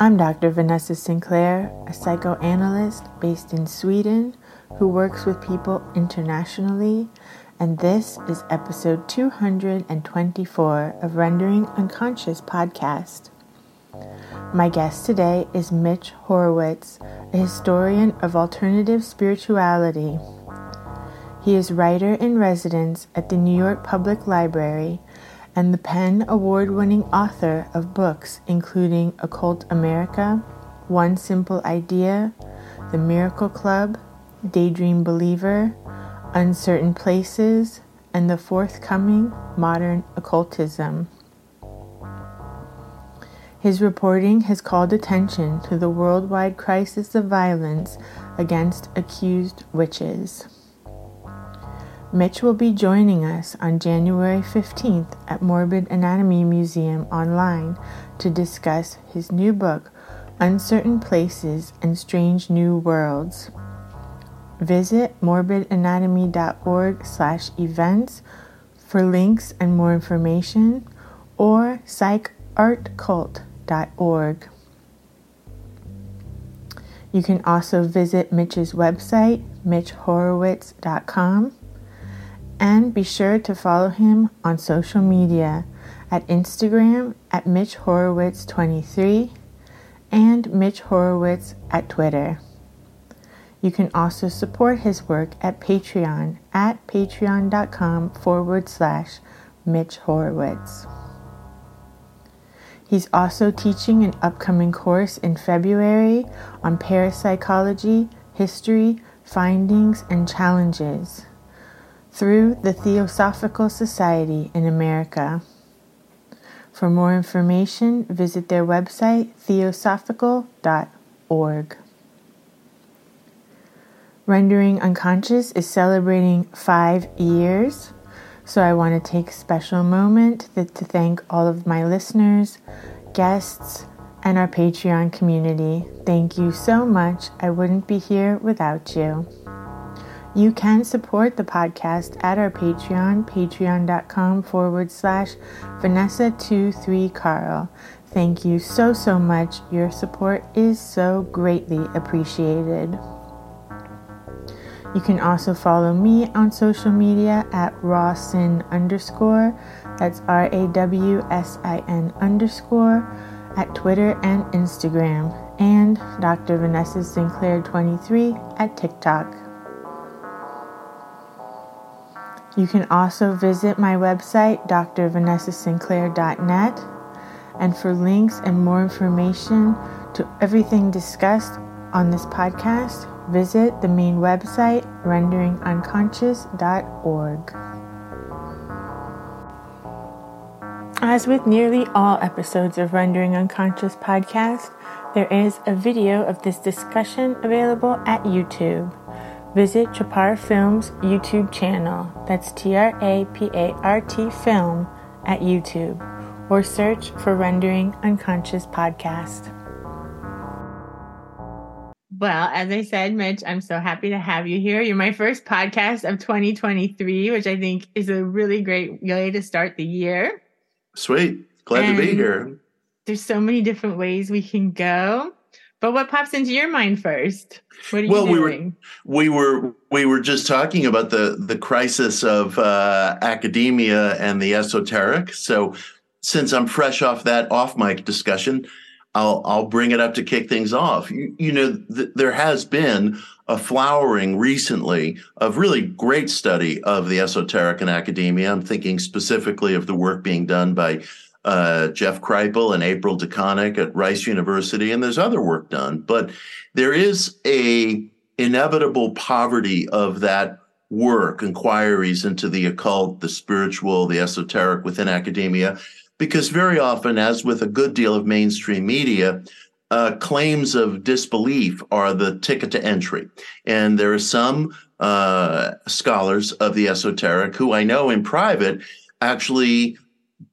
I'm Dr. Vanessa Sinclair, a psychoanalyst based in Sweden who works with people internationally, and this is episode 224 of Rendering Unconscious podcast. My guest today is Mitch Horowitz, a historian of alternative spirituality. He is writer in residence at the New York Public Library and the PEN Award winning author of books including Occult America, One Simple Idea, The Miracle Club, Daydream Believer, Uncertain Places, and the forthcoming Modern Occultism. His reporting has called attention to the worldwide crisis of violence against accused witches. Mitch will be joining us on January 15th at Morbid Anatomy Museum online to discuss his new book, Uncertain Places and Strange New Worlds. Visit morbidanatomy.org slash events for links and more information or psychartcult.org. You can also visit Mitch's website, mitchhorowitz.com and be sure to follow him on social media at Instagram at Mitch Horowitz23 and Mitch Horowitz at Twitter. You can also support his work at Patreon at patreon.com forward slash Mitch Horowitz. He's also teaching an upcoming course in February on parapsychology, history, findings, and challenges through the Theosophical Society in America. For more information, visit their website theosophical.org. Rendering Unconscious is celebrating five years, so I want to take a special moment to thank all of my listeners, guests, and our Patreon community. Thank you so much. I wouldn't be here without you. You can support the podcast at our Patreon, patreon.com forward slash Vanessa23Carl. Thank you so, so much. Your support is so greatly appreciated. You can also follow me on social media at rawsin underscore. That's R A W S I N underscore at Twitter and Instagram, and Dr. Vanessa Sinclair 23 at TikTok. You can also visit my website, drvanessasinclair.net, and for links and more information to everything discussed on this podcast, visit the main website, renderingunconscious.org. As with nearly all episodes of Rendering Unconscious podcast, there is a video of this discussion available at YouTube visit Trapart Films YouTube channel. That's T R A P A R T Film at YouTube or search for Rendering Unconscious Podcast. Well, as I said, Mitch, I'm so happy to have you here. You're my first podcast of 2023, which I think is a really great way to start the year. Sweet. Glad and to be here. There's so many different ways we can go. But what pops into your mind first? What are well, you doing? we were we were we were just talking about the the crisis of uh, academia and the esoteric. So since I'm fresh off that off mic discussion, I'll I'll bring it up to kick things off. You, you know, th- there has been a flowering recently of really great study of the esoteric in academia. I'm thinking specifically of the work being done by uh, Jeff Kripal and April DeConick at Rice University, and there's other work done. But there is a inevitable poverty of that work, inquiries into the occult, the spiritual, the esoteric within academia, because very often, as with a good deal of mainstream media, uh, claims of disbelief are the ticket to entry. And there are some uh, scholars of the esoteric who I know in private actually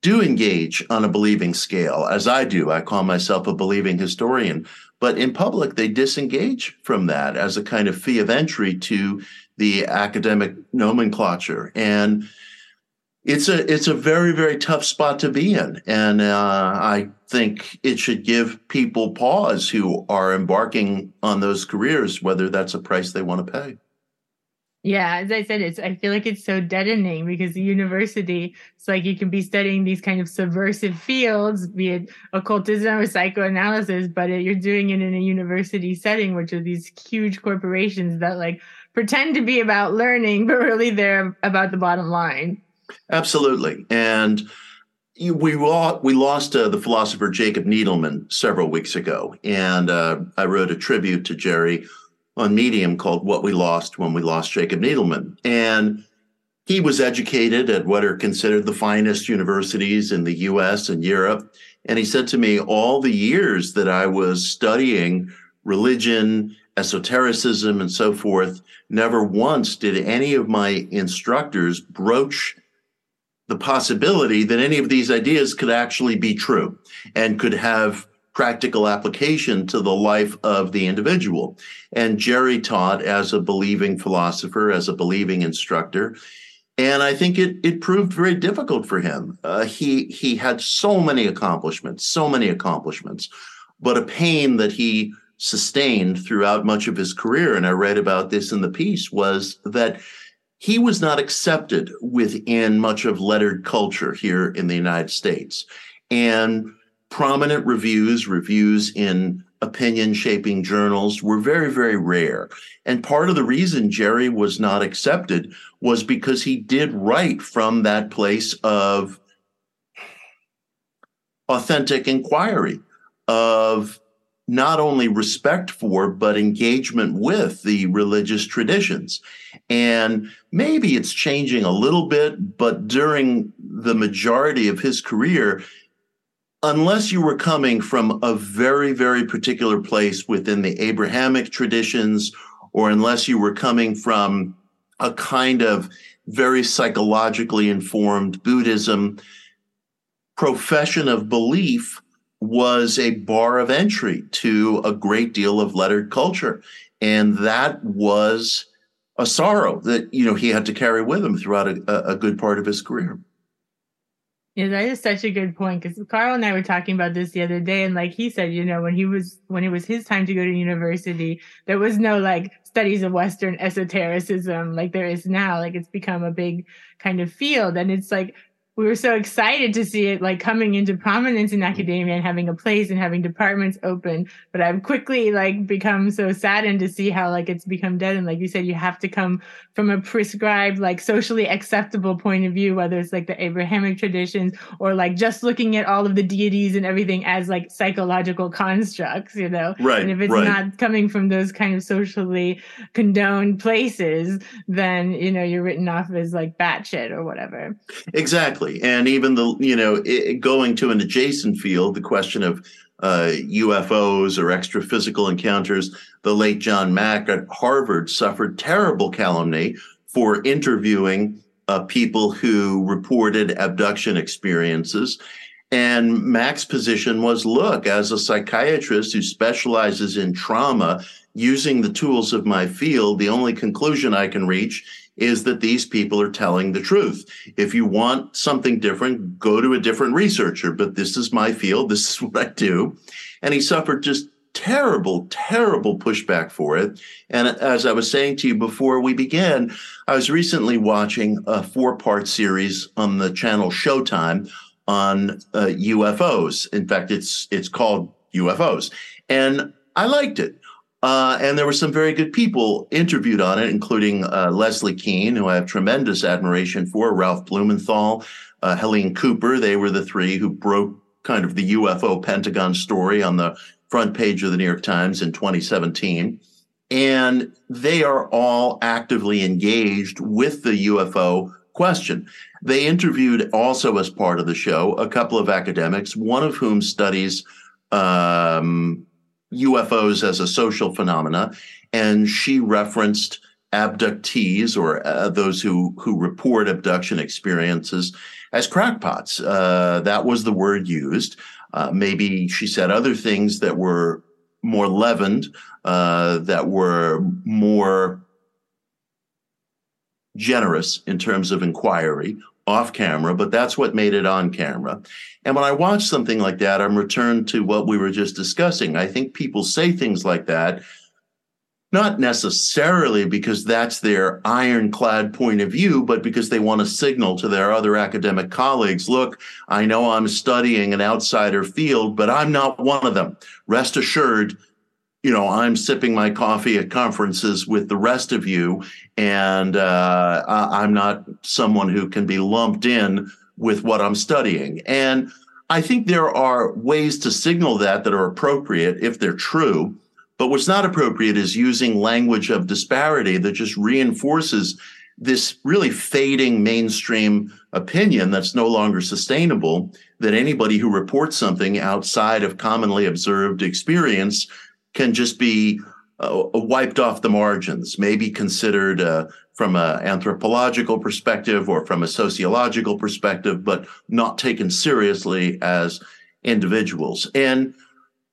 do engage on a believing scale, as I do. I call myself a believing historian. But in public, they disengage from that as a kind of fee of entry to the academic nomenclature. And it's a it's a very very tough spot to be in, and uh, I think it should give people pause who are embarking on those careers, whether that's a price they want to pay. Yeah, as I said, it's I feel like it's so deadening because the university, it's like you can be studying these kind of subversive fields, be it occultism or psychoanalysis, but you're doing it in a university setting, which are these huge corporations that like pretend to be about learning, but really they're about the bottom line. Absolutely, and we we lost uh, the philosopher Jacob Needleman several weeks ago, and uh, I wrote a tribute to Jerry on Medium called What We Lost When We Lost Jacob Needleman. And he was educated at what are considered the finest universities in the US and Europe. And he said to me, All the years that I was studying religion, esotericism, and so forth, never once did any of my instructors broach the possibility that any of these ideas could actually be true and could have practical application to the life of the individual. And Jerry taught as a believing philosopher, as a believing instructor. And I think it it proved very difficult for him. Uh, he he had so many accomplishments, so many accomplishments, but a pain that he sustained throughout much of his career. And I read about this in the piece was that he was not accepted within much of lettered culture here in the United States. And prominent reviews, reviews in opinion shaping journals were very, very rare. And part of the reason Jerry was not accepted was because he did write from that place of authentic inquiry, of not only respect for, but engagement with the religious traditions. And maybe it's changing a little bit, but during the majority of his career, unless you were coming from a very, very particular place within the Abrahamic traditions, or unless you were coming from a kind of very psychologically informed Buddhism, profession of belief was a bar of entry to a great deal of lettered culture. And that was a sorrow that, you know, he had to carry with him throughout a, a good part of his career. Yeah, that is such a good point because Carl and I were talking about this the other day, and like he said, you know, when he was when it was his time to go to university, there was no like studies of Western esotericism like there is now. Like it's become a big kind of field, and it's like we were so excited to see it like coming into prominence in mm-hmm. academia and having a place and having departments open. But i've quickly like become so saddened to see how like it's become dead. And like you said you have to come from a prescribed like socially acceptable point of view whether it's like the abrahamic traditions or like just looking at all of the deities and everything as like psychological constructs you know? Right and if it's right. not coming from those kind of socially condoned places then you know you're written off as like batshit or whatever. Exactly Exactly. And even the, you know, it, going to an adjacent field, the question of uh, UFOs or extra physical encounters, the late John Mack at Harvard suffered terrible calumny for interviewing uh, people who reported abduction experiences. And Mack's position was look, as a psychiatrist who specializes in trauma, using the tools of my field, the only conclusion I can reach is that these people are telling the truth. If you want something different, go to a different researcher, but this is my field. This is what I do. And he suffered just terrible, terrible pushback for it. And as I was saying to you before we began, I was recently watching a four part series on the channel Showtime on uh, UFOs. In fact, it's it's called UFOs, and I liked it. Uh, and there were some very good people interviewed on it, including uh, Leslie Kean, who I have tremendous admiration for, Ralph Blumenthal, uh, Helene Cooper. They were the three who broke kind of the UFO Pentagon story on the front page of the New York Times in 2017. And they are all actively engaged with the UFO question. They interviewed also as part of the show a couple of academics, one of whom studies um, UFOs as a social phenomena, and she referenced abductees or uh, those who who report abduction experiences as crackpots. Uh, that was the word used. Uh, maybe she said other things that were more leavened, uh, that were more generous in terms of inquiry off camera, but that's what made it on camera. And when I watch something like that, I'm returned to what we were just discussing. I think people say things like that not necessarily because that's their ironclad point of view, but because they want to signal to their other academic colleagues look, I know I'm studying an outsider field, but I'm not one of them. Rest assured, you know, I'm sipping my coffee at conferences with the rest of you, and uh, I'm not someone who can be lumped in with what I'm studying. And I think there are ways to signal that that are appropriate if they're true. But what's not appropriate is using language of disparity that just reinforces this really fading mainstream opinion that's no longer sustainable that anybody who reports something outside of commonly observed experience can just be uh, wiped off the margins, maybe considered uh, from an anthropological perspective or from a sociological perspective, but not taken seriously as individuals. And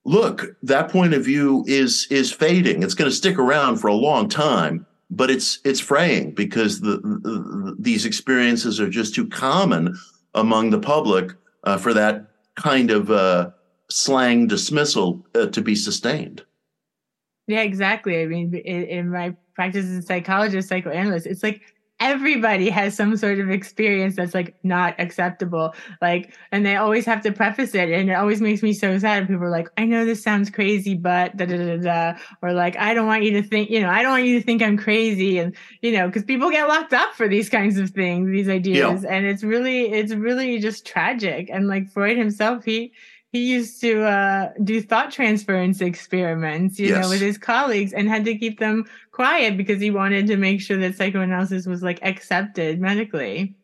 look, that point of view is is fading. It's going to stick around for a long time, but it's it's fraying because the, the these experiences are just too common among the public uh, for that kind of uh, slang dismissal uh, to be sustained. Yeah, exactly. I mean, in, in my practice as a psychologist, psychoanalyst, it's like everybody has some sort of experience that's like not acceptable like and they always have to preface it and it always makes me so sad people are like i know this sounds crazy but da da da da or like i don't want you to think you know i don't want you to think i'm crazy and you know because people get locked up for these kinds of things these ideas yeah. and it's really it's really just tragic and like freud himself he he used to uh, do thought transference experiments, you yes. know, with his colleagues and had to keep them quiet because he wanted to make sure that psychoanalysis was like accepted medically.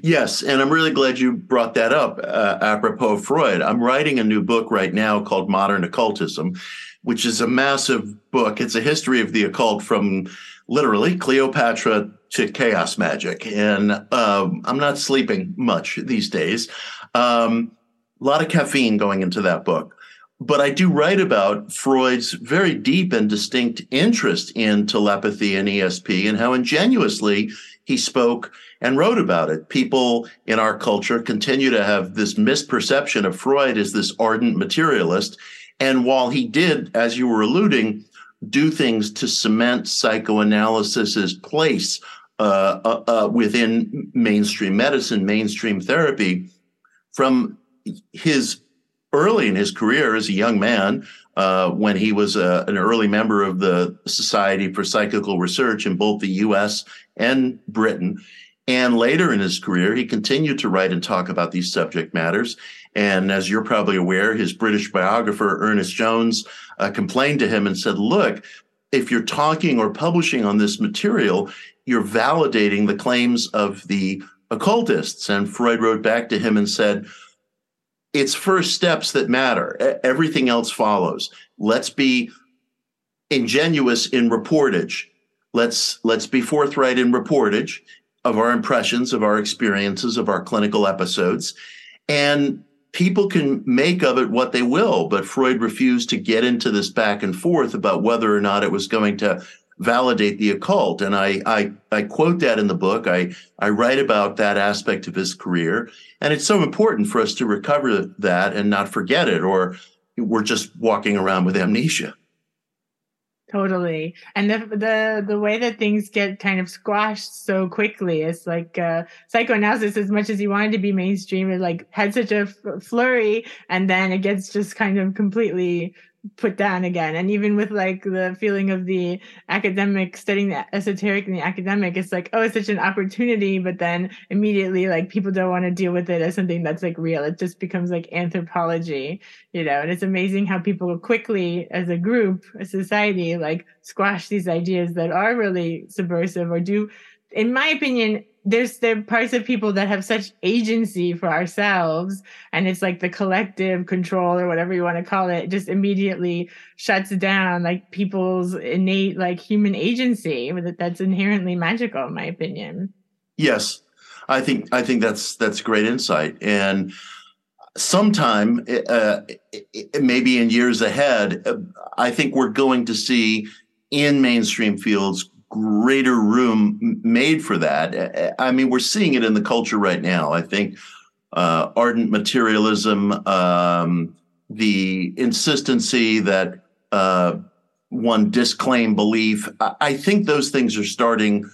Yes, and I'm really glad you brought that up uh, apropos of Freud. I'm writing a new book right now called Modern Occultism, which is a massive book. It's a history of the occult from literally Cleopatra to chaos magic. And um, I'm not sleeping much these days. Um, a lot of caffeine going into that book. But I do write about Freud's very deep and distinct interest in telepathy and ESP and how ingenuously he spoke and wrote about it. People in our culture continue to have this misperception of Freud as this ardent materialist. And while he did, as you were alluding, do things to cement psychoanalysis's place uh, uh, uh, within mainstream medicine, mainstream therapy, from his early in his career as a young man, uh, when he was uh, an early member of the Society for Psychical Research in both the U.S. and Britain, and later in his career, he continued to write and talk about these subject matters. And as you're probably aware, his British biographer Ernest Jones uh, complained to him and said, "Look." If you're talking or publishing on this material, you're validating the claims of the occultists. And Freud wrote back to him and said, it's first steps that matter. Everything else follows. Let's be ingenuous in reportage. Let's let's be forthright in reportage of our impressions, of our experiences, of our clinical episodes, and people can make of it what they will. But Freud refused to get into this back and forth about whether or not it was going to validate the occult. And I, I, I quote that in the book. I, I write about that aspect of his career. And it's so important for us to recover that and not forget it, or we're just walking around with amnesia. Totally. And the the the way that things get kind of squashed so quickly is like uh, psychoanalysis, as much as you wanted to be mainstream, it like had such a flurry, and then it gets just kind of completely put down again. And even with like the feeling of the academic studying the esoteric and the academic it's like oh it's such an opportunity but then immediately like people don't want to deal with it as something that's like real. It just becomes like anthropology you know? And it's amazing how people quickly as a group a society like squash these ideas that are really subversive or do in my opinion there's there are parts of people that have such agency for ourselves and it's like the collective control or whatever you want to call it just immediately shuts down like people's innate like human agency that's inherently magical in my opinion. Yes. I think i think that's that's great insight and sometime uh, maybe in years ahead i think we're going to see in mainstream fields greater room made for that. I mean, we're seeing it in the culture right now. I think uh, ardent materialism, um, the insistency that uh, one disclaim belief. I think those things are starting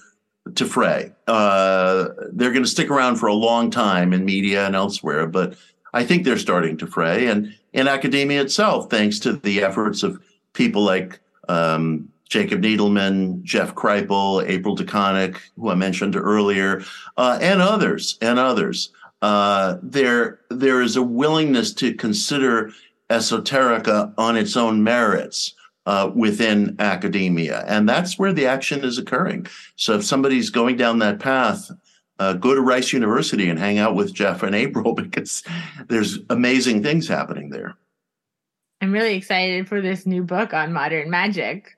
to fray. Uh, they're going to stick around for a long time in media and elsewhere, but I think they're starting to fray. And in academia itself, thanks to the efforts of people like um, Jacob Needleman, Jeff Kripal, April DeConick, who I mentioned earlier, uh, and others, and others. Uh, there, there is a willingness to consider esoterica on its own merits uh, within academia. And that's where the action is occurring. So if somebody's going down that path, uh, go to Rice University and hang out with Jeff and April because there's amazing things happening there. I'm really excited for this new book on modern magic.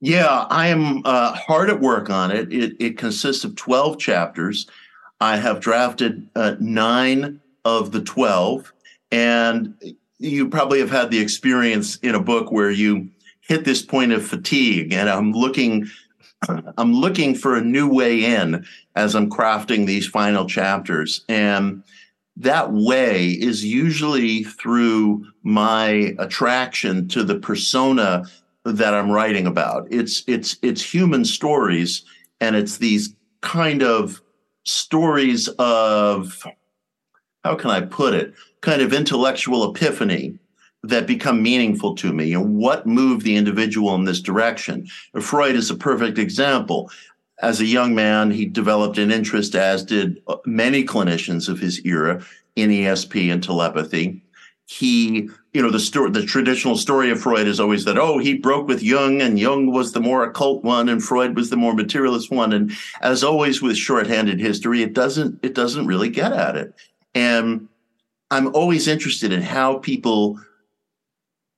Yeah, I am uh, hard at work on it. it. It consists of 12 chapters. I have drafted uh, nine of the 12. And you probably have had the experience in a book where you hit this point of fatigue and i'm looking i'm looking for a new way in as i'm crafting these final chapters and that way is usually through my attraction to the persona that i'm writing about it's it's it's human stories and it's these kind of stories of how can i put it kind of intellectual epiphany that become meaningful to me and what moved the individual in this direction. Freud is a perfect example. As a young man, he developed an interest, as did uh, many clinicians of his era, in ESP and telepathy. He, you know, the story, the traditional story of Freud is always that, oh, he broke with Jung and Jung was the more occult one and Freud was the more materialist one. And as always with shorthanded history, it doesn't, it doesn't really get at it. And I'm always interested in how people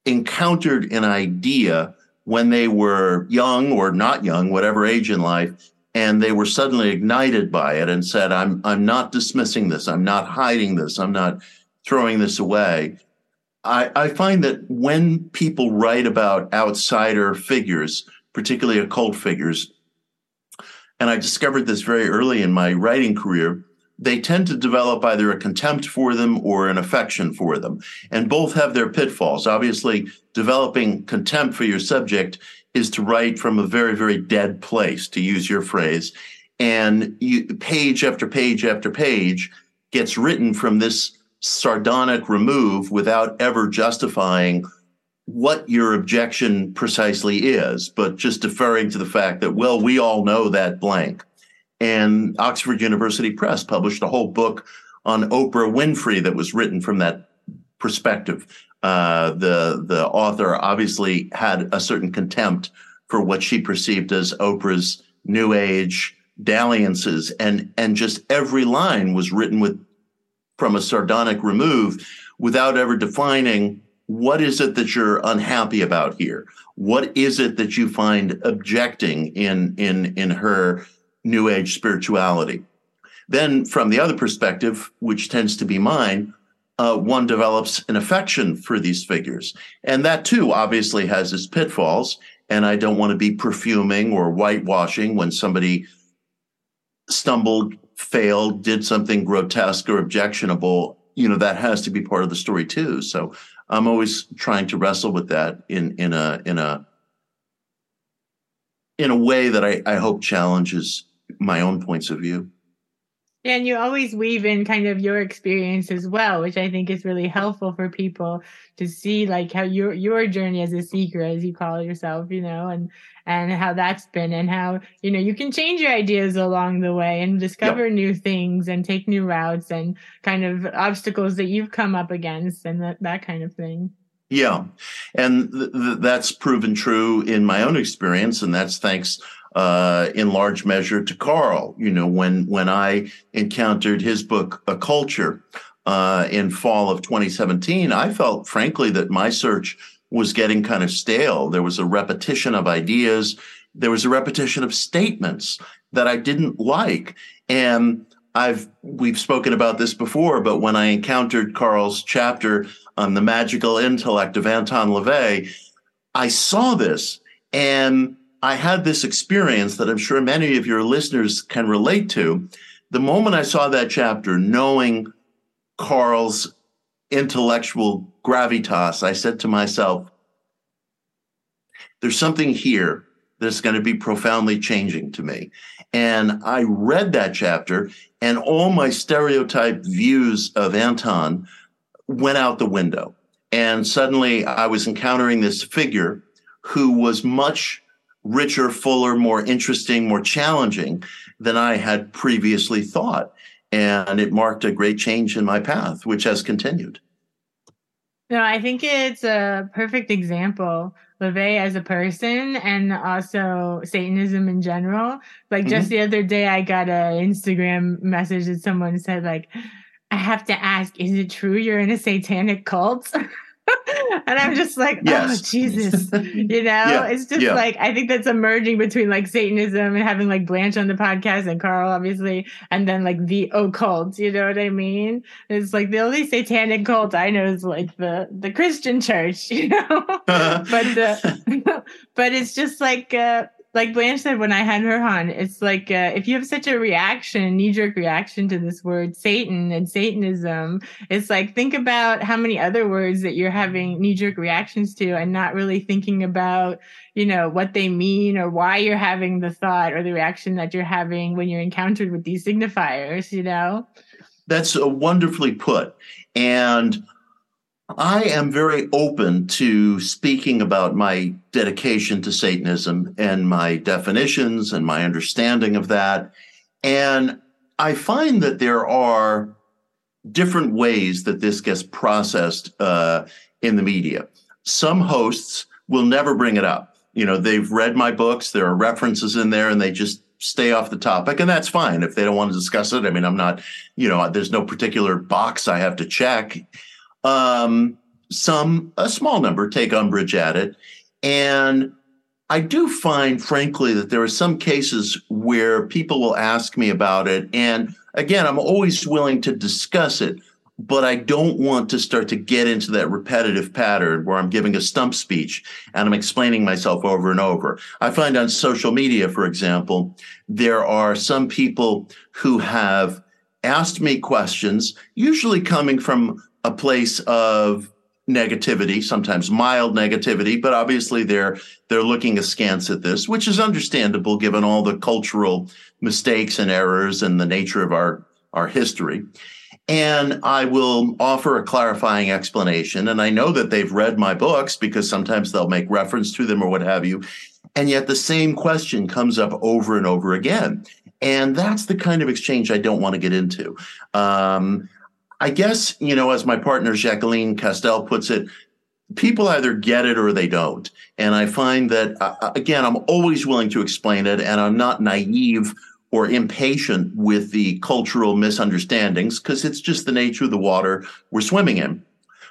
encountered an idea when they were young or not young, whatever age in life, and they were suddenly ignited by it and said, I'm, I'm not dismissing this. I'm not hiding this. I'm not throwing this away. I, I find that when people write about outsider figures, particularly occult figures, and I discovered this very early in my writing career, they tend to develop either a contempt for them or an affection for them. And both have their pitfalls. Obviously, developing contempt for your subject is to write from a very, very dead place, to use your phrase. And you, page after page after page gets written from this sardonic remove without ever justifying what your objection precisely is, but just deferring to the fact that, well, we all know that blank. And Oxford University Press published a whole book on Oprah Winfrey that was written from that perspective. Uh, the the author obviously had a certain contempt for what she perceived as Oprah's new age dalliances, and and just every line was written with from a sardonic remove, without ever defining what is it that you're unhappy about here. What is it that you find objecting in in in her New Age spirituality. Then, from the other perspective, which tends to be mine, uh, one develops an affection for these figures. And that too obviously has its pitfalls. And I don't want to be perfuming or whitewashing when somebody stumbled, failed, did something grotesque or objectionable. You know, that has to be part of the story too. So I'm always trying to wrestle with that in, in a, in a, in a way that I, I hope challenges my own points of view. And you always weave in kind of your experience as well, which I think is really helpful for people to see like how your your journey as a seeker, as you call yourself, you know, and and how that's been and how, you know, you can change your ideas along the way and discover yep. new things and take new routes and kind of obstacles that you've come up against and that, that kind of thing. Yeah. And th- th- that's proven true in my own experience. And that's thanks uh, in large measure to Carl. You know, when when I encountered his book, Occulture, uh, in fall of 2017, I felt, frankly, that my search was getting kind of stale. There was a repetition of ideas. There was a repetition of statements that I didn't like. And I've we've spoken about this before, but when I encountered Carl's chapter on the magical intellect of Anton LaVey, I saw this and I had this experience that I'm sure many of your listeners can relate to. The moment I saw that chapter, knowing Carl's intellectual gravitas, I said to myself, there's something here that's going to be profoundly changing to me. And I read that chapter, and all my stereotyped views of Anton went out the window. And suddenly I was encountering this figure who was much richer, fuller, more interesting, more challenging than I had previously thought. And it marked a great change in my path, which has continued. No, I think it's a perfect example LaVey as a person and also Satanism in general. Like just mm-hmm. the other day, I got an Instagram message that someone said, like, I have to ask, is it true you're in a satanic cult? and I'm just like, oh, yes. oh Jesus, you know, yeah. it's just yeah. like I think that's emerging between like Satanism and having like Blanche on the podcast and Carl, obviously, and then like the occult. You know what I mean? It's like the only satanic cult I know is like the the Christian church, you know. but uh, but it's just like. Uh, like Blanche said when I had her on, it's like uh, if you have such a reaction, knee jerk reaction to this word Satan and Satanism, it's like think about how many other words that you're having knee jerk reactions to and not really thinking about, you know, what they mean or why you're having the thought or the reaction that you're having when you're encountered with these signifiers, you know? That's wonderfully put. And I am very open to speaking about my dedication to Satanism and my definitions and my understanding of that. And I find that there are different ways that this gets processed uh, in the media. Some hosts will never bring it up. You know, they've read my books, there are references in there, and they just stay off the topic. And that's fine if they don't want to discuss it. I mean, I'm not, you know, there's no particular box I have to check um, some, a small number, take umbrage at it. And I do find, frankly, that there are some cases where people will ask me about it. And again, I'm always willing to discuss it, but I don't want to start to get into that repetitive pattern where I'm giving a stump speech and I'm explaining myself over and over. I find on social media, for example, there are some people who have asked me questions, usually coming from a place of negativity, sometimes mild negativity, but obviously they're they're looking askance at this, which is understandable given all the cultural mistakes and errors and the nature of our our history. And I will offer a clarifying explanation. And I know that they've read my books because sometimes they'll make reference to them or what have you. And yet the same question comes up over and over again. And that's the kind of exchange I don't want to get into. Um, I guess, you know, as my partner Jacqueline Castel puts it, people either get it or they don't. And I find that, uh, uh, again, I'm always willing to explain it and I'm not naive or impatient with the cultural misunderstandings because it's just the nature of the water we're swimming in.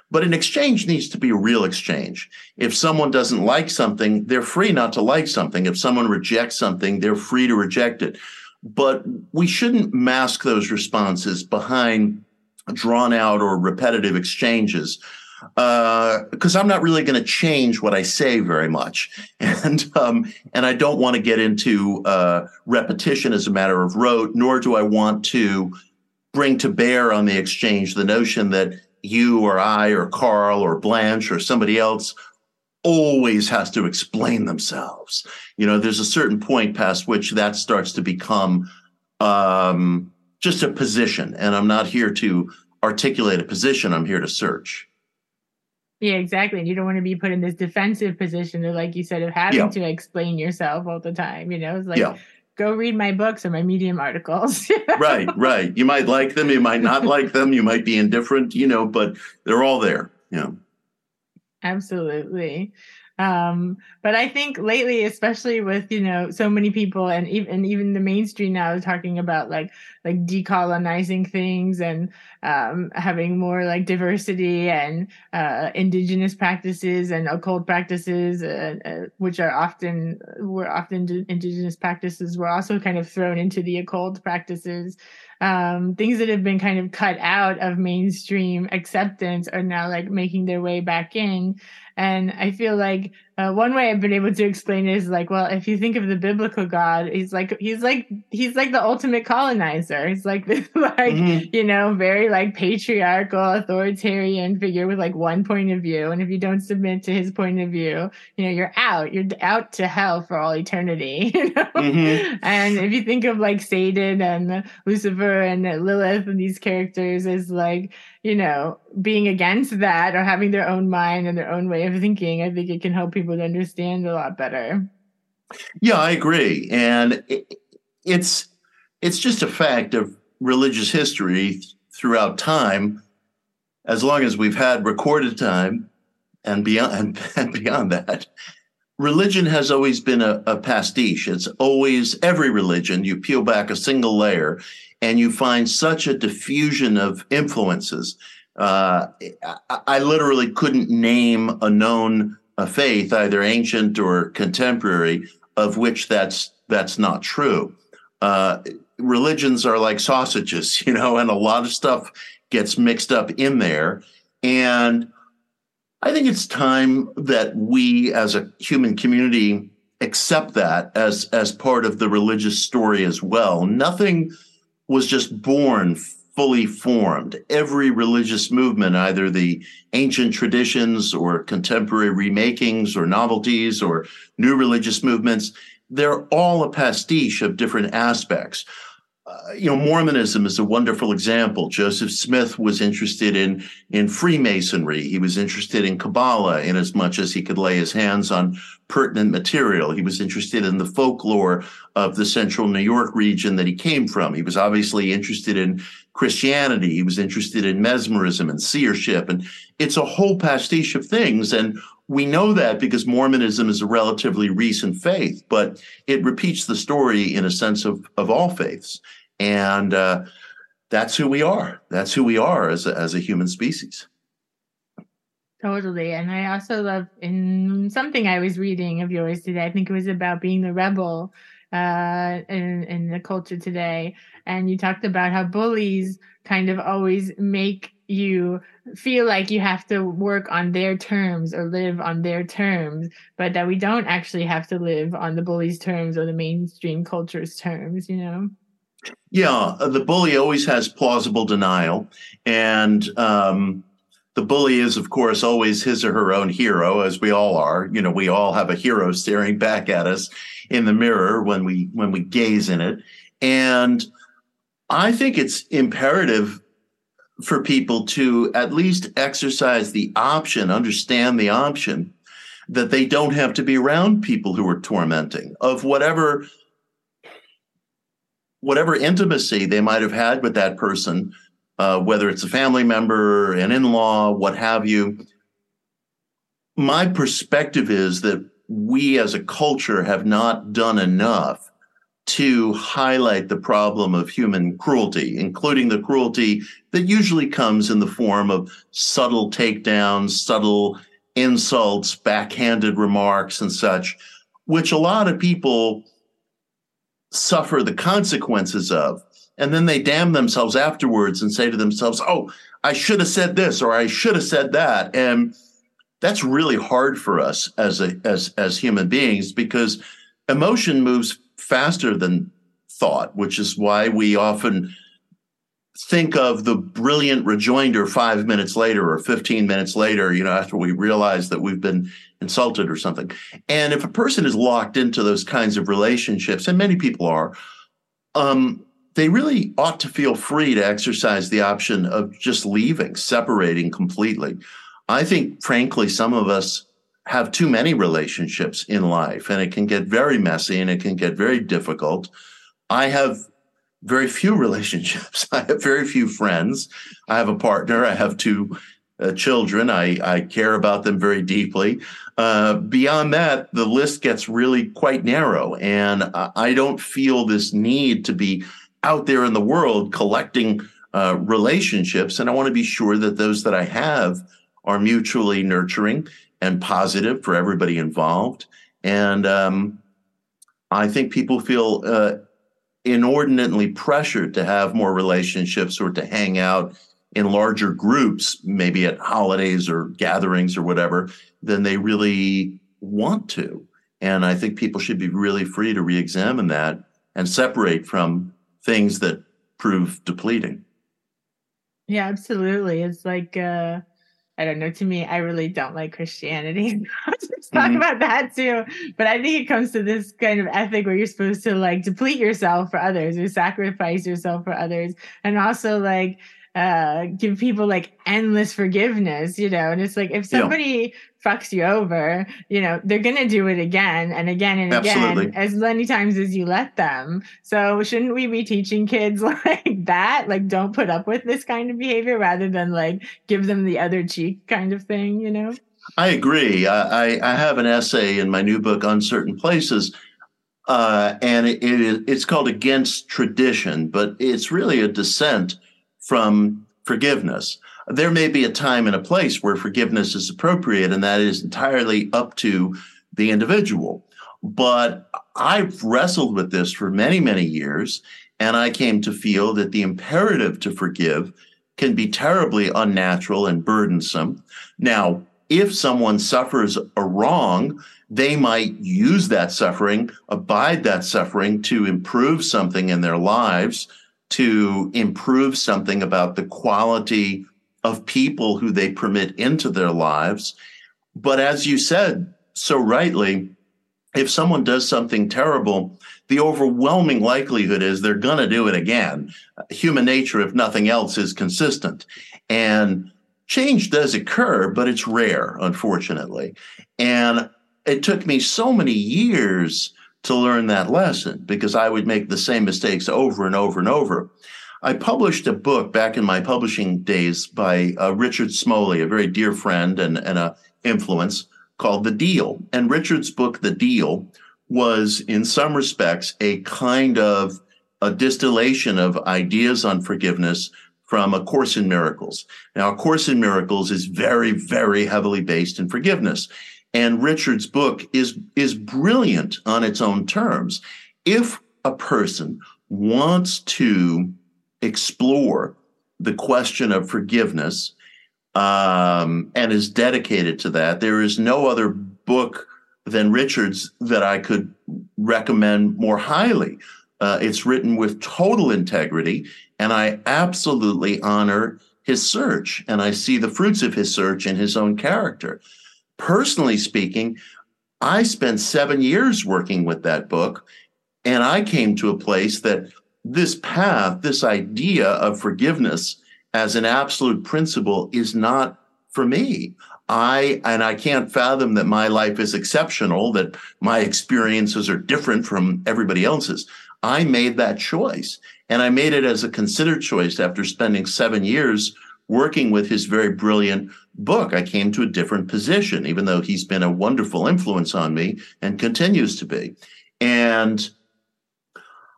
But an exchange needs to be a real exchange. If someone doesn't like something, they're free not to like something. If someone rejects something, they're free to reject it. But we shouldn't mask those responses behind drawn out or repetitive exchanges because uh, I'm not really going to change what I say very much, and um, and I don't want to get into uh, repetition as a matter of rote, nor do I want to bring to bear on the exchange the notion that you or I or Carl or Blanche or somebody else always has to explain themselves. You know, there's a certain point past which that starts to become um, just a position. And I'm not here to articulate a position. I'm here to search. Yeah, exactly. And you don't want to be put in this defensive position of, like you said, of having yeah. to explain yourself all the time. You know, it's like, yeah. go read my books or my Medium articles. right, right. You might like them, you might not like them, you might be indifferent, you know, but they're all there. Yeah. Absolutely. Um, but I think lately, especially with you know so many people and even and even the mainstream now is talking about like like decolonizing things and um, having more like diversity and uh, indigenous practices and occult practices, uh, uh, which are often were often indigenous practices, were also kind of thrown into the occult practices. Um, things that have been kind of cut out of mainstream acceptance are now like making their way back in and I feel like uh, one way I've been able to explain it is like, well, if you think of the biblical God, he's like he's like he's like the ultimate colonizer. He's like this like mm-hmm. you know very like patriarchal authoritarian figure with like one point of view, and if you don't submit to his point of view, you know you're out. You're out to hell for all eternity. You know? mm-hmm. And if you think of like Satan and Lucifer and Lilith and these characters as like you know, being against that or having their own mind and their own way of thinking, I think it can help people to understand a lot better. Yeah, I agree, and it, it's it's just a fact of religious history throughout time. As long as we've had recorded time, and beyond and beyond that, religion has always been a, a pastiche. It's always every religion. You peel back a single layer, and you find such a diffusion of influences. Uh, I, I, literally couldn't name a known a faith, either ancient or contemporary, of which that's that's not true. Uh, religions are like sausages, you know, and a lot of stuff gets mixed up in there. And I think it's time that we, as a human community, accept that as as part of the religious story as well. Nothing was just born fully formed. Every religious movement, either the ancient traditions or contemporary remakings or novelties or new religious movements, they're all a pastiche of different aspects. Uh, you know, Mormonism is a wonderful example. Joseph Smith was interested in in Freemasonry. He was interested in Kabbalah in as much as he could lay his hands on pertinent material. He was interested in the folklore of the central New York region that he came from. He was obviously interested in Christianity. He was interested in mesmerism and seership, and it's a whole pastiche of things. And we know that because Mormonism is a relatively recent faith, but it repeats the story in a sense of of all faiths and uh, that's who we are. That's who we are as a, as a human species. Totally. And I also love in something I was reading of yours today, I think it was about being the rebel uh, in, in the culture today. And you talked about how bullies kind of always make you feel like you have to work on their terms or live on their terms, but that we don't actually have to live on the bully's terms or the mainstream culture's terms, you know? Yeah, uh, the bully always has plausible denial, and um, the bully is, of course, always his or her own hero, as we all are. You know, we all have a hero staring back at us in the mirror when we when we gaze in it, and I think it's imperative for people to at least exercise the option, understand the option that they don't have to be around people who are tormenting of whatever whatever intimacy they might have had with that person, uh, whether it's a family member, an in law, what have you. My perspective is that we as a culture have not done enough to highlight the problem of human cruelty, including the cruelty that usually comes in the form of subtle takedowns, subtle insults, backhanded remarks, and such, which a lot of people suffer the consequences of. And then they damn themselves afterwards and say to themselves, oh, I should have said this or I should have said that. And that's really hard for us as a, as as human beings because emotion moves faster than thought, which is why we often think of the brilliant rejoinder five minutes later or 15 minutes later, you know, after we realize that we've been insulted or something. And if a person is locked into those kinds of relationships, and many people are, um, they really ought to feel free to exercise the option of just leaving, separating completely. I think, frankly, some of us have too many relationships in life, and it can get very messy and it can get very difficult. I have very few relationships. I have very few friends. I have a partner. I have two uh, children. I, I care about them very deeply. Uh, beyond that, the list gets really quite narrow. And I, I, don't feel this need to be out there in the world collecting uh, relationships. And I want to be sure that those that I have are mutually nurturing and positive for everybody involved. And um, I think people feel uh, inordinately pressured to have more relationships or to hang out in larger groups, maybe at holidays or gatherings or whatever, than they really want to. And I think people should be really free to re examine that and separate from things that prove depleting. Yeah, absolutely. It's like, uh, I don't know. To me, I really don't like Christianity. Let's talk mm-hmm. about that too. But I think it comes to this kind of ethic where you're supposed to like deplete yourself for others or sacrifice yourself for others. And also like uh, give people like endless forgiveness, you know. And it's like if somebody yeah. fucks you over, you know, they're gonna do it again and again and Absolutely. again as many times as you let them. So shouldn't we be teaching kids like that? Like don't put up with this kind of behavior rather than like give them the other cheek kind of thing, you know? I agree. I, I have an essay in my new book, Uncertain Places, uh, and it, it, it's called Against Tradition, but it's really a dissent from forgiveness. There may be a time and a place where forgiveness is appropriate, and that is entirely up to the individual. But I've wrestled with this for many, many years, and I came to feel that the imperative to forgive can be terribly unnatural and burdensome. Now, if someone suffers a wrong, they might use that suffering, abide that suffering to improve something in their lives to improve something about the quality of people who they permit into their lives. But as you said so rightly, if someone does something terrible, the overwhelming likelihood is they're going to do it again. Human nature, if nothing else, is consistent. And change does occur, but it's rare, unfortunately. And it took me so many years to learn that lesson because I would make the same mistakes over and over and over. I published a book back in my publishing days by uh, Richard Smoley, a very dear friend and, and a influence, called The Deal. And Richard's book, The Deal, was in some respects a kind of a distillation of ideas on forgiveness from A Course in Miracles. Now, A Course in Miracles is very, very heavily based in forgiveness. And Richard's book is, is brilliant on its own terms. If a person wants to explore the question of forgiveness um, and is dedicated to that, there is no other book than Richard's that I could recommend more highly. Uh, it's written with total integrity, and I absolutely honor his search, and I see the fruits of his search in his own character personally speaking, I spent seven years working with that book, and I came to a place that this path, this idea of forgiveness as an absolute principle is not for me. I and I can't fathom that my life is exceptional, that my experiences are different from everybody else's. I made that choice. And I made it as a considered choice after spending seven years working with his very brilliant book, I came to a different position, even though he's been a wonderful influence on me and continues to be. And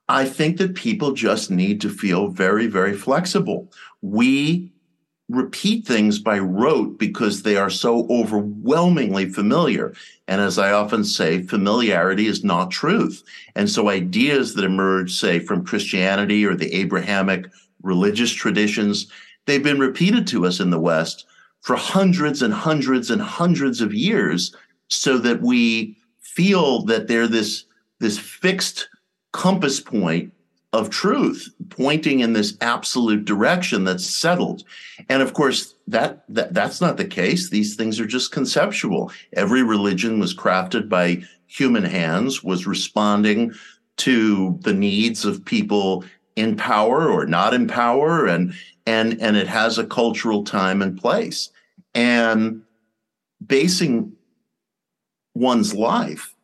I think that people just need to feel very, very flexible. We repeat things by rote because they are so overwhelmingly familiar. And as I often say, familiarity is not truth. And so ideas that emerge, say, from Christianity or the Abrahamic religious traditions, they've been repeated to us in the West for hundreds and hundreds and hundreds of years so that we feel that they're this this fixed compass point of truth pointing in this absolute direction that's settled. And of course that, that that's not the case. These things are just conceptual. Every religion was crafted by human hands was responding to the needs of people in power or not in power and and and it has a cultural time and place and basing one's life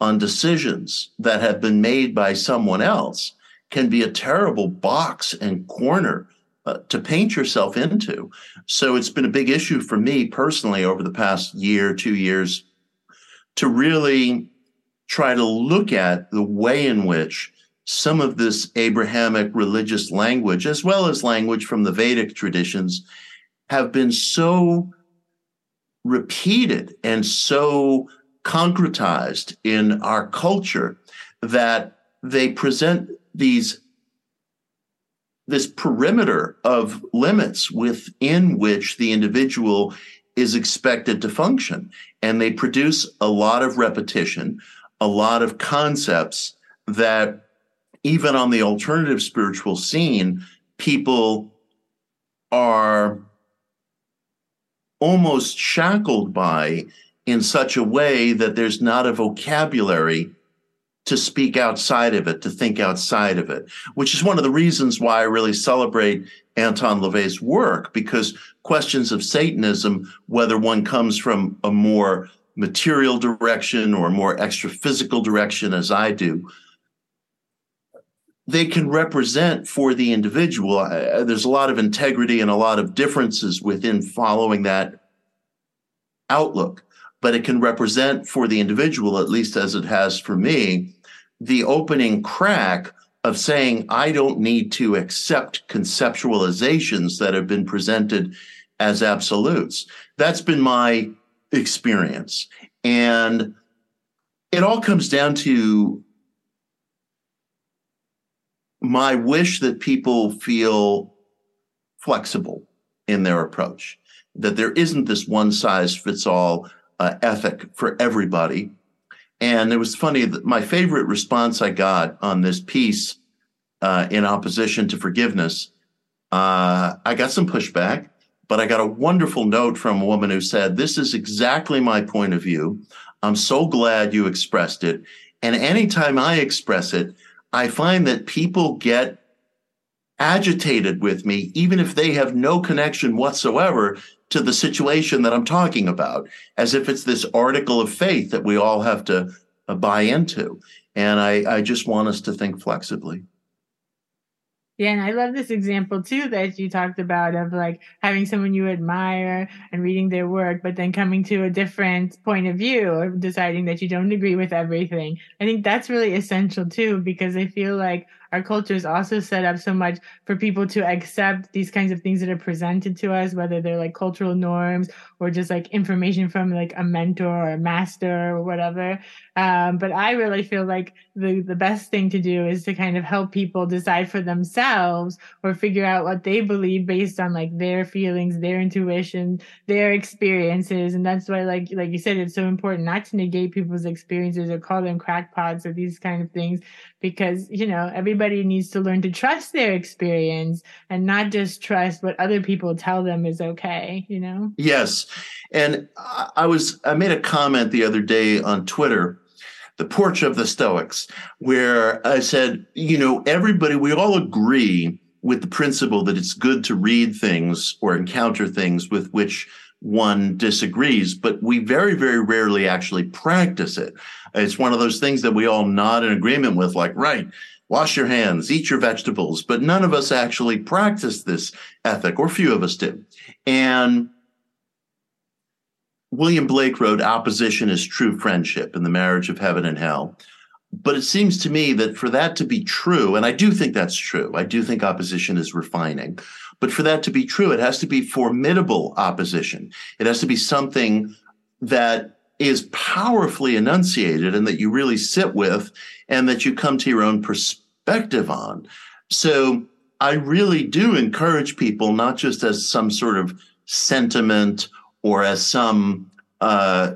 on decisions that have been made by someone else can be a terrible box and corner uh, to paint yourself into. So it's been a big issue for me personally over the past year, two years, to really try to look at the way in which some of this Abrahamic religious language, as well as language from the Vedic traditions, have been so repeated and so concretized in our culture that they present these this perimeter of limits within which the individual is expected to function. And they produce a lot of repetition, a lot of concepts that even on the alternative spiritual scene, people are almost shackled by in such a way that there's not a vocabulary to speak outside of it, to think outside of it, which is one of the reasons why I really celebrate Anton LaVey's work, because questions of Satanism, whether one comes from a more material direction or a more extra physical direction, as I do, they can represent for the individual. Uh, there's a lot of integrity and a lot of differences within following that outlook, but it can represent for the individual, at least as it has for me, the opening crack of saying, I don't need to accept conceptualizations that have been presented as absolutes. That's been my experience. And it all comes down to my wish that people feel flexible in their approach, that there isn't this one size fits all uh, ethic for everybody. And it was funny that my favorite response I got on this piece uh, in opposition to forgiveness, uh, I got some pushback, but I got a wonderful note from a woman who said, This is exactly my point of view. I'm so glad you expressed it. And anytime I express it, I find that people get agitated with me, even if they have no connection whatsoever to the situation that I'm talking about, as if it's this article of faith that we all have to uh, buy into. And I, I just want us to think flexibly. Yeah, and I love this example too that you talked about of like having someone you admire and reading their work, but then coming to a different point of view or deciding that you don't agree with everything. I think that's really essential too, because I feel like our culture is also set up so much for people to accept these kinds of things that are presented to us, whether they're like cultural norms or just like information from like a mentor or a master or whatever. Um, but I really feel like the, the best thing to do is to kind of help people decide for themselves or figure out what they believe based on like their feelings, their intuition, their experiences. And that's why, like, like you said, it's so important not to negate people's experiences or call them crackpots or these kind of things, because, you know, everybody needs to learn to trust their experience and not just trust what other people tell them is okay, you know? Yes. And I was, I made a comment the other day on Twitter the porch of the Stoics, where I said, you know, everybody, we all agree with the principle that it's good to read things or encounter things with which one disagrees, but we very, very rarely actually practice it. It's one of those things that we all nod in agreement with, like, right, wash your hands, eat your vegetables, but none of us actually practice this ethic, or few of us do. And William Blake wrote, Opposition is true friendship in the marriage of heaven and hell. But it seems to me that for that to be true, and I do think that's true, I do think opposition is refining. But for that to be true, it has to be formidable opposition. It has to be something that is powerfully enunciated and that you really sit with and that you come to your own perspective on. So I really do encourage people, not just as some sort of sentiment or as some uh,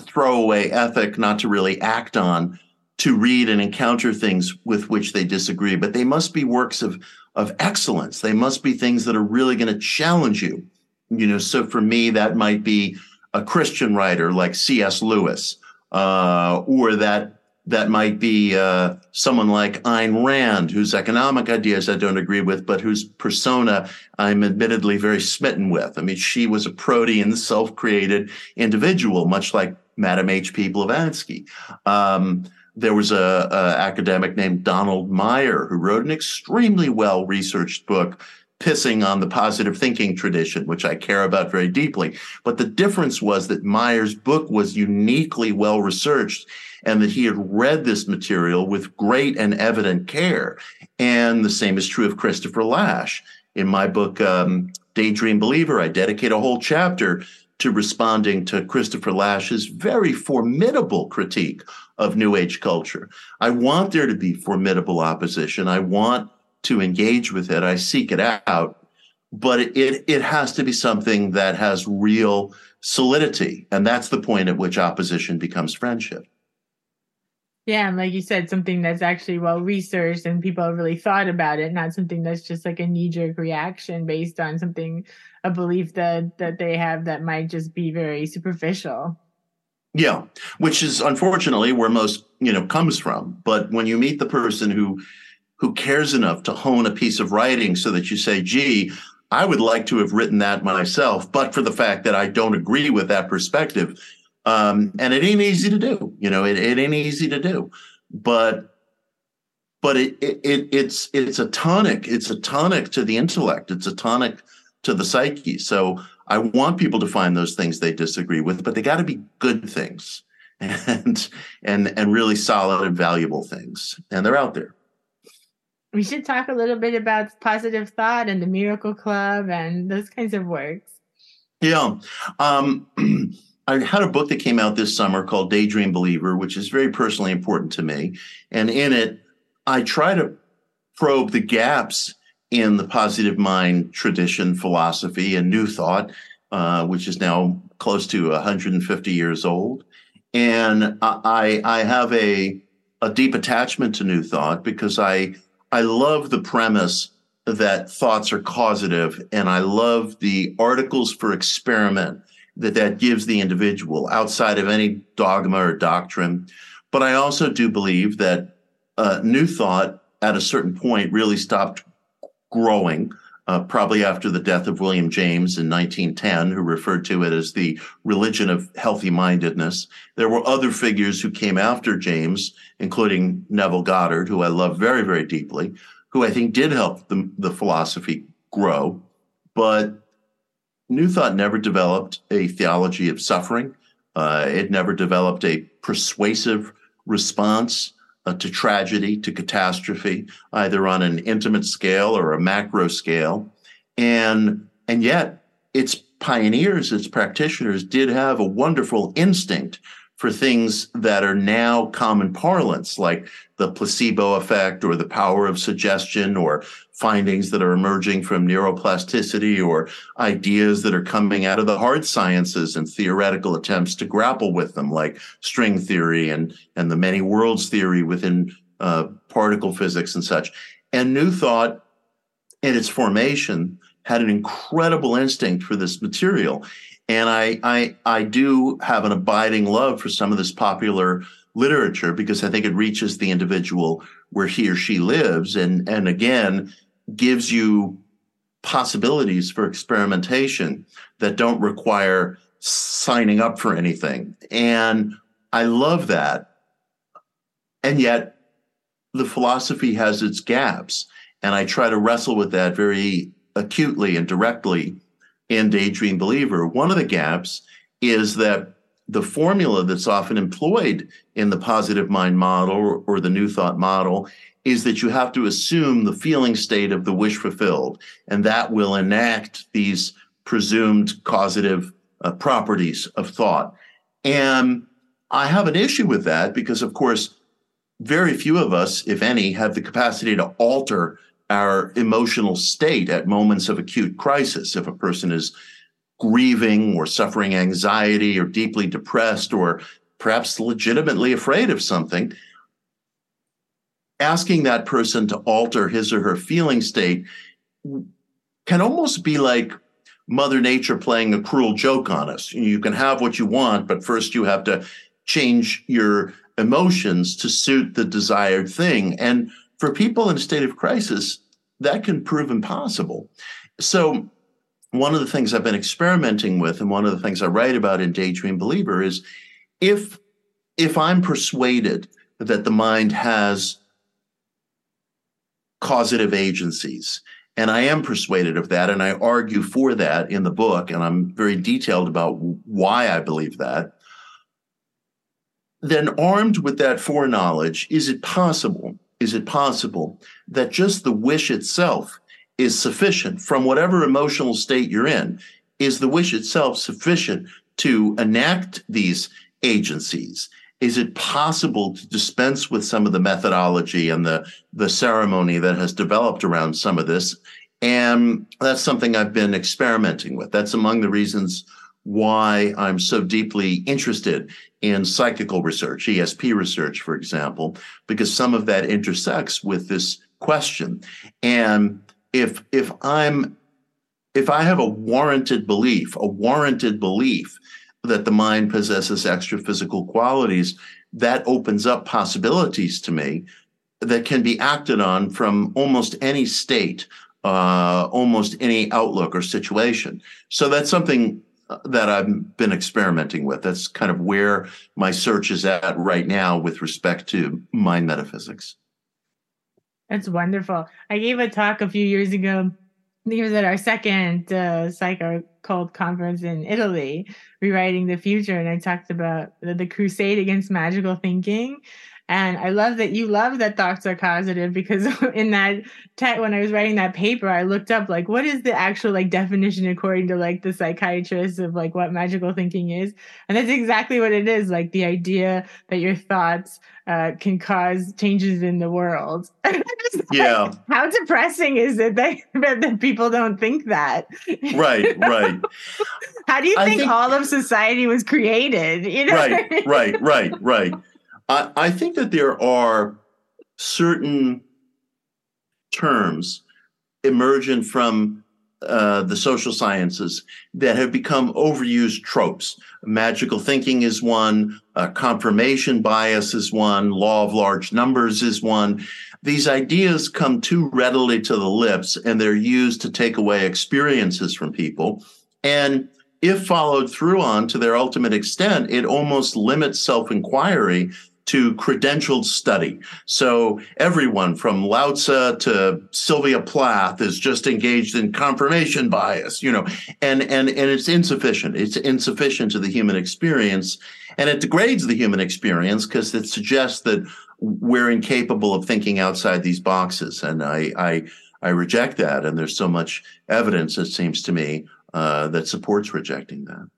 throwaway ethic not to really act on to read and encounter things with which they disagree but they must be works of of excellence they must be things that are really going to challenge you you know so for me that might be a christian writer like cs lewis uh, or that that might be uh, someone like Ayn Rand, whose economic ideas I don't agree with, but whose persona I'm admittedly very smitten with. I mean, she was a protean, self-created individual, much like Madame H.P. Blavatsky. Um, there was a, a academic named Donald Meyer who wrote an extremely well-researched book pissing on the positive thinking tradition, which I care about very deeply. But the difference was that Meyer's book was uniquely well researched and that he had read this material with great and evident care. And the same is true of Christopher Lasch. In my book, um, Daydream Believer, I dedicate a whole chapter to responding to Christopher Lasch's very formidable critique of New Age culture. I want there to be formidable opposition. I want to engage with it. I seek it out. but it it has to be something that has real solidity, and that's the point at which opposition becomes friendship. Yeah, and like you said, something that's actually well researched and people have really thought about it, not something that's just like a knee jerk reaction based on something, a belief that that they have that might just be very superficial. Yeah, which is unfortunately where most you know comes from. But when you meet the person who who cares enough to hone a piece of writing so that you say, "Gee, I would like to have written that myself," but for the fact that I don't agree with that perspective, um, and it ain't easy to do. You know, it, it ain't easy to do, but but it, it it's it's a tonic. It's a tonic to the intellect. It's a tonic to the psyche. So I want people to find those things they disagree with, but they got to be good things and and and really solid and valuable things, and they're out there. We should talk a little bit about positive thought and the Miracle Club and those kinds of works. Yeah. Um, I had a book that came out this summer called Daydream Believer, which is very personally important to me. And in it, I try to probe the gaps in the positive mind tradition, philosophy, and New Thought, uh, which is now close to 150 years old. And I, I have a, a deep attachment to New Thought because I, I love the premise that thoughts are causative, and I love the articles for experiment that that gives the individual outside of any dogma or doctrine. But I also do believe that uh, New Thought at a certain point really stopped growing. Uh, probably after the death of William James in 1910, who referred to it as the religion of healthy mindedness. There were other figures who came after James, including Neville Goddard, who I love very, very deeply, who I think did help the, the philosophy grow. But New Thought never developed a theology of suffering. Uh, it never developed a persuasive response uh, to tragedy, to catastrophe, either on an intimate scale or a macro scale. And, and yet, its pioneers, its practitioners did have a wonderful instinct for things that are now common parlance, like the placebo effect or the power of suggestion or findings that are emerging from neuroplasticity or ideas that are coming out of the hard sciences and theoretical attempts to grapple with them, like string theory and, and the many worlds theory within uh, particle physics and such. And New Thought, in its formation, had an incredible instinct for this material. And I, I, I do have an abiding love for some of this popular literature because I think it reaches the individual where he or she lives. And, and again, gives you possibilities for experimentation that don't require signing up for anything. And I love that. And yet, the philosophy has its gaps. And I try to wrestle with that very acutely and directly in Daydream Believer, one of the gaps is that the formula that's often employed in the positive mind model or, the new thought model is that you have to assume the feeling state of the wish fulfilled, and that will enact these presumed causative uh, properties of thought. And I have an issue with that because, of course, very few of us, if any, have the capacity to alter our emotional state at moments of acute crisis. If a person is grieving or suffering anxiety or deeply depressed or perhaps legitimately afraid of something, asking that person to alter his or her feeling state can almost be like Mother Nature playing a cruel joke on us. You can have what you want, but first you have to change your emotions to suit the desired thing. And for people in a state of crisis, that can prove impossible. So, one of the things I've been experimenting with, and one of the things I write about in Daydream Believer, is if if I'm persuaded that the mind has causative agencies, and I am persuaded of that, and I argue for that in the book, and I'm very detailed about why I believe that. Then, armed with that foreknowledge, is it possible is it possible that just the wish itself is sufficient from whatever emotional state you're in? Is the wish itself sufficient to enact these agencies? Is it possible to dispense with some of the methodology and the, the ceremony that has developed around some of this And that's something I've been experimenting with. That's among the reasons why I'm so deeply interested in psychical research, ESP research, for example, because some of that intersects with this question. And if if I'm if I have a warranted belief, a warranted belief that the mind possesses extra physical qualities, that opens up possibilities to me that can be acted on from almost any state, uh, almost any outlook or situation. So that's something that I've been experimenting with. That's kind of where my search is at right now with respect to mind metaphysics. That's wonderful. I gave a talk a few years ago. I think it was at our second uh, Psycho Cult conference in Italy, Rewriting the Future. And I talked about the, the crusade against magical thinking and I love that you love that thoughts are causative because in that when I was writing that paper, I looked up like what is the actual like definition according to like the psychiatrists of like what magical thinking is, and that's exactly what it is. Like the idea that your thoughts uh, can cause changes in the world. yeah. How depressing is it that, that people don't think that? Right. Right. How do you think, think, all of society was created? You know. Right. Right. Right. Right. I, I think that there are certain terms emergent from uh, the social sciences that have become overused tropes. Magical thinking is one, uh, confirmation bias is one, law of large numbers is one. These ideas come too readily to the lips and they're used to take away experiences from people. And if followed through on to their ultimate extent, it almost limits self inquiry to credentialed study. So everyone from Lao to Sylvia Plath is just engaged in confirmation bias, you know, and, and, and it's insufficient. It's insufficient to the human experience and it degrades the human experience because it suggests that we're incapable of thinking outside these boxes. And I, I, I reject that. And there's so much evidence, it seems to me, uh, that supports rejecting that.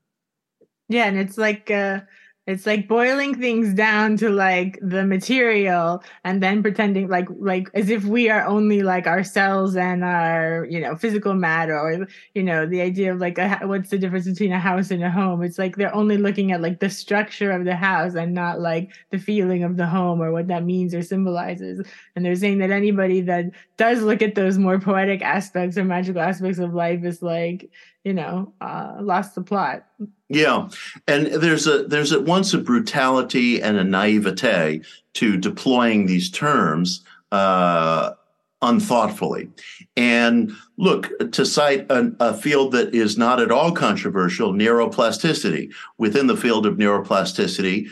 Yeah. And it's like, uh, it's like boiling things down to like the material and then pretending like like as if we are only like ourselves and our you know physical matter or you know the idea of like a, what's the difference between a house and a home? It's like they're only looking at like the structure of the house and not like the feeling of the home or what that means or symbolizes. And they're saying that anybody that does look at those more poetic aspects or magical aspects of life is like you know uh, lost the plot yeah, and there's a there's at once a brutality and a naivete to deploying these terms uh, unthoughtfully. And look, to cite a, a, field that is not at all controversial, neuroplasticity. Within the field of neuroplasticity,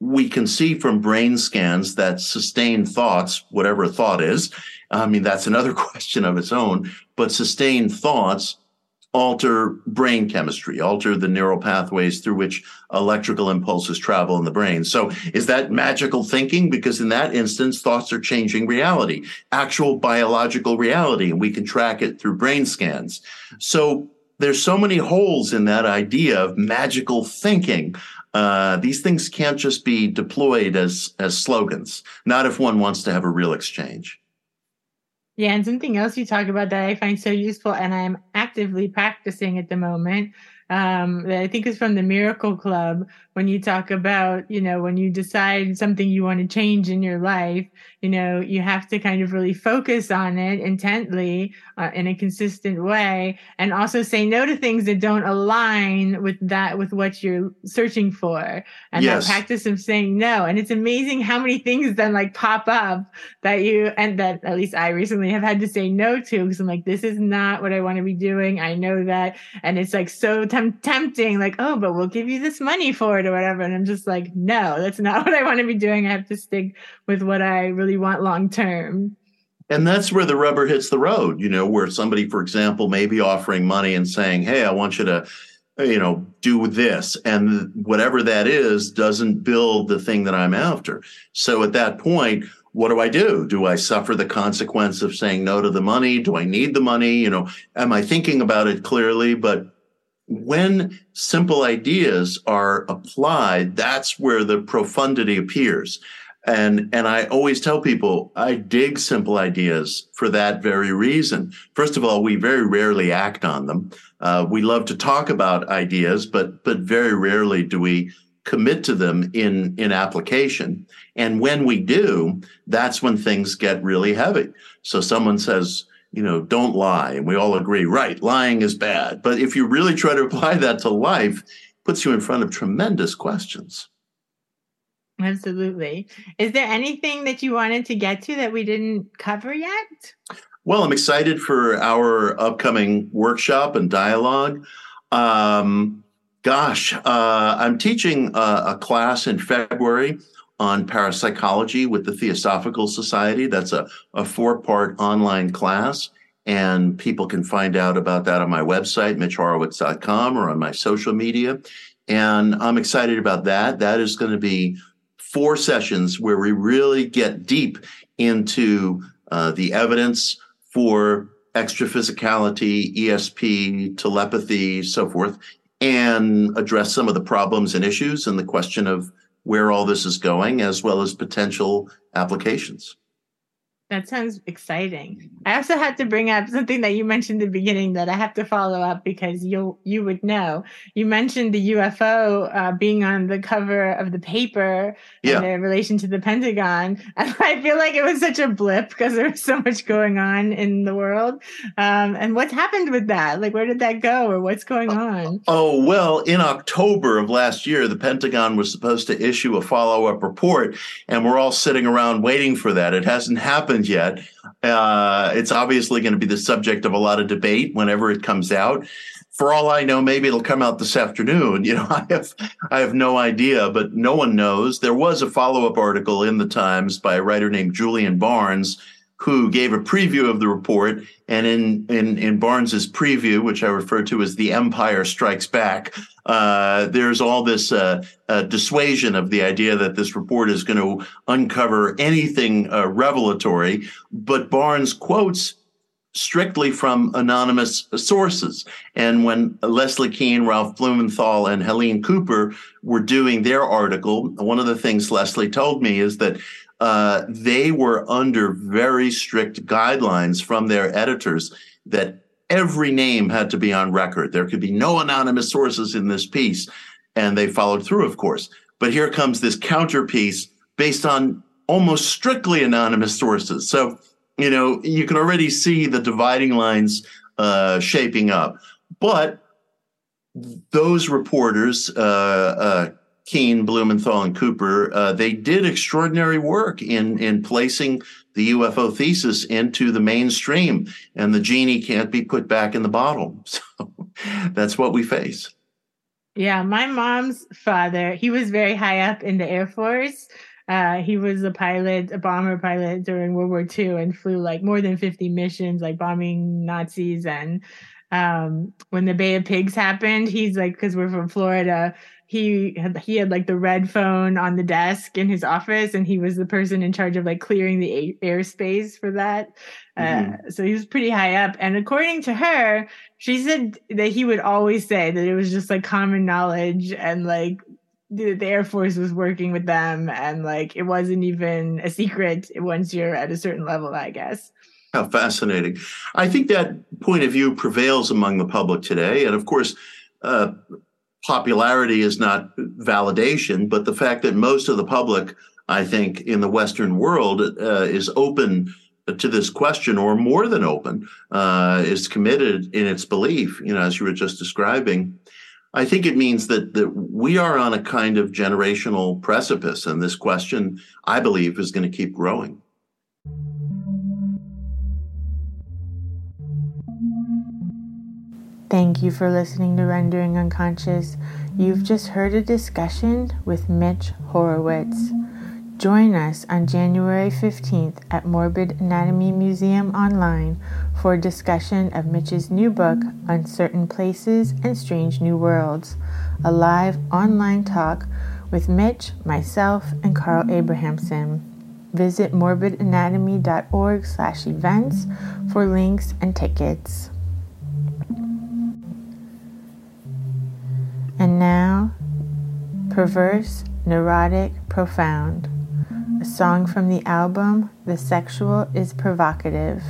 we can see from brain scans that sustained thoughts, whatever thought is, I mean, that's another question of its own, but sustained thoughts alter brain chemistry, alter the neural pathways through which electrical impulses travel in the brain. So is that magical thinking? Because in that instance, thoughts are changing reality, actual biological reality, and we can track it through brain scans. So there's so many holes in that idea of magical thinking. Uh, these things can't just be deployed as as slogans. Not if one wants to have a real exchange. Yeah, and something else you talk about that I find so useful and I'm actively practicing at the moment um, that I think is from the Miracle Club when you talk about, you know, when you decide something you want to change in your life, you know, you have to kind of really focus on it intently uh, in a consistent way and also say no to things that don't align with that, with what you're searching for. And yes. that practice of saying no. And it's amazing how many things then like pop up that you, and that at least I recently have had to say no to because I'm like, this is not what I want to be doing. I know that. And it's like so temp- tempting, like, oh, but we'll give you this money for it or whatever. And I'm just like, no, that's not what I want to be doing. I have to stick with what I really want long term. And that's where the rubber hits the road, you know, where somebody, for example, may be offering money and saying, Hey, I want you to, you know, do this. And whatever that is doesn't build the thing that I'm after. So at that point, what do I do? Do I suffer the consequence of saying no to the money? Do I need the money? You know, am I thinking about it clearly? But when simple ideas are applied, that's where the profundity appears. And, and I always tell people I dig simple ideas for that very reason. First of all, we very rarely act on them. Uh, we love to talk about ideas, but but very rarely do we commit to them in in application. And when we do, that's when things get really heavy. So someone says, you know, don't lie, and we all agree, right? Lying is bad. But if you really try to apply that to life, puts you in front of tremendous questions. Absolutely. Is there anything that you wanted to get to that we didn't cover yet? Well, I'm excited for our upcoming workshop and dialogue. Um, gosh, uh, I'm teaching a, a, class in February on parapsychology with the Theosophical Society. That's a, a four part online class. And people can find out about that on my website, mitchhorowitz.com, or on my social media. And I'm excited about that. That is going to be four sessions where we really get deep into uh, the evidence for extra physicality, ESP, telepathy, so forth, and address some of the problems and issues and the question of where all this is going, as well as potential applications. That sounds exciting. I also had to bring up something that you mentioned in the beginning that I have to follow up because you you would know. You mentioned the UFO uh, being on the cover of the paper yeah. in relation to the Pentagon, and I feel like it was such a blip because there was so much going on in the world. Um, and what's happened with that? Like, where did that go, or what's going uh, on? Oh well, in October of last year, the Pentagon was supposed to issue a follow up report, and we're all sitting around waiting for that. It hasn't happened happened yet. Uh, it's obviously going to be the subject of a lot of debate whenever it comes out. For all I know, maybe it'll come out this afternoon. You know, I have I have no idea, but no one knows. There was a follow up article in the Times by a writer named Julian Barnes who gave a preview of the report. And in in in Barnes's preview, which I refer to as "The Empire Strikes Back," uh, there's all this uh, uh, dissuasion of the idea that this report is going to uncover anything uh, revelatory. But Barnes quotes strictly from anonymous sources. And when Leslie Kean, Ralph Blumenthal, and Helene Cooper were doing their article, one of the things Leslie told me is that uh, they were under very strict guidelines from their editors that every name had to be on record. There could be no anonymous sources in this piece. And they followed through, of course. But here comes this counterpiece based on almost strictly anonymous sources. So, you know, you can already see the dividing lines uh, shaping up. But those reporters, uh, Kean, Blumenthal, and Cooper, uh, they did extraordinary work in in placing the UFO thesis into the mainstream, and the genie can't be put back in the bottle. So that's what we face. Yeah, my mom's father, he was very high up in the Air Force. Uh, he was a pilot, a bomber pilot during World War II, and flew like more than 50 missions, like bombing Nazis. And um, when the Bay of Pigs happened, he's like, because we're from Florida, he had he had like the red phone on the desk in his office and he was the person in charge of like clearing the airspace for that uh, mm-hmm. uh, so he was pretty high up and according to her she said that he would always say that it was just like common knowledge and like the, the air force was working with them and like it wasn't even a secret once you're at a certain level i guess how fascinating i think that point of view prevails among the public today and of course uh, popularity is not validation, but the fact that most of the public, I think, in the Western world uh, is open to this question, or more than open, uh, is committed in its belief. You know, as you were just describing. I think it means that that we are on a kind of generational precipice, and this question, I believe, is going to keep growing. Thank you for listening to Rendering Unconscious. You've just heard a discussion with Mitch Horowitz. Join us on January 15th at Morbid Anatomy Museum Online for a discussion of Mitch's new book, Uncertain Places and Strange New Worlds, a live online talk with Mitch, myself, and Carl Abrahamsson. Visit morbidanatomy.org slash events for links and tickets. And now, perverse, neurotic, profound, a song from the album The Sexual is Provocative,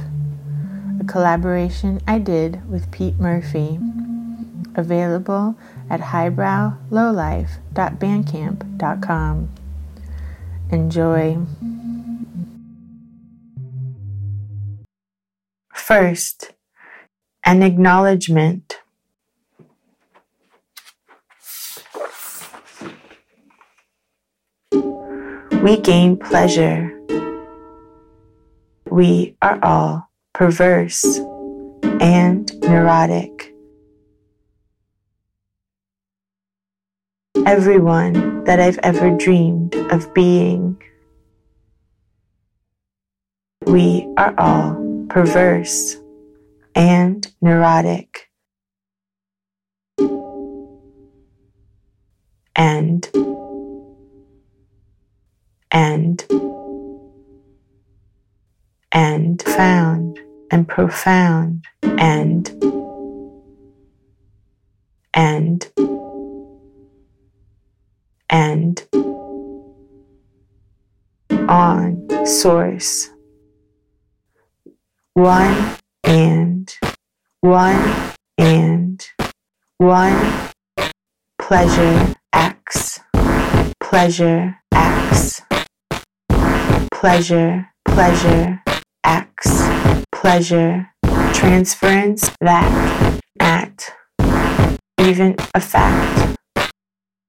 a collaboration I did with Pete Murphy. Available at highbrowlowlife.bandcamp.com. Enjoy. First, an acknowledgement. We gain pleasure. We are all perverse and neurotic. Everyone that I've ever dreamed of being. We are all perverse and neurotic. And and and found and profound and and and on source. One and one and one pleasure x pleasure x pleasure, pleasure, X, pleasure, transference, that, at, even a fact.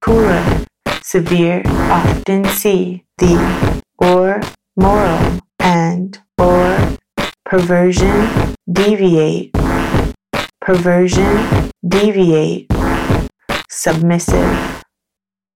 Cooler, severe, often see, the, or, moral, and, or, perversion, deviate, perversion, deviate, submissive,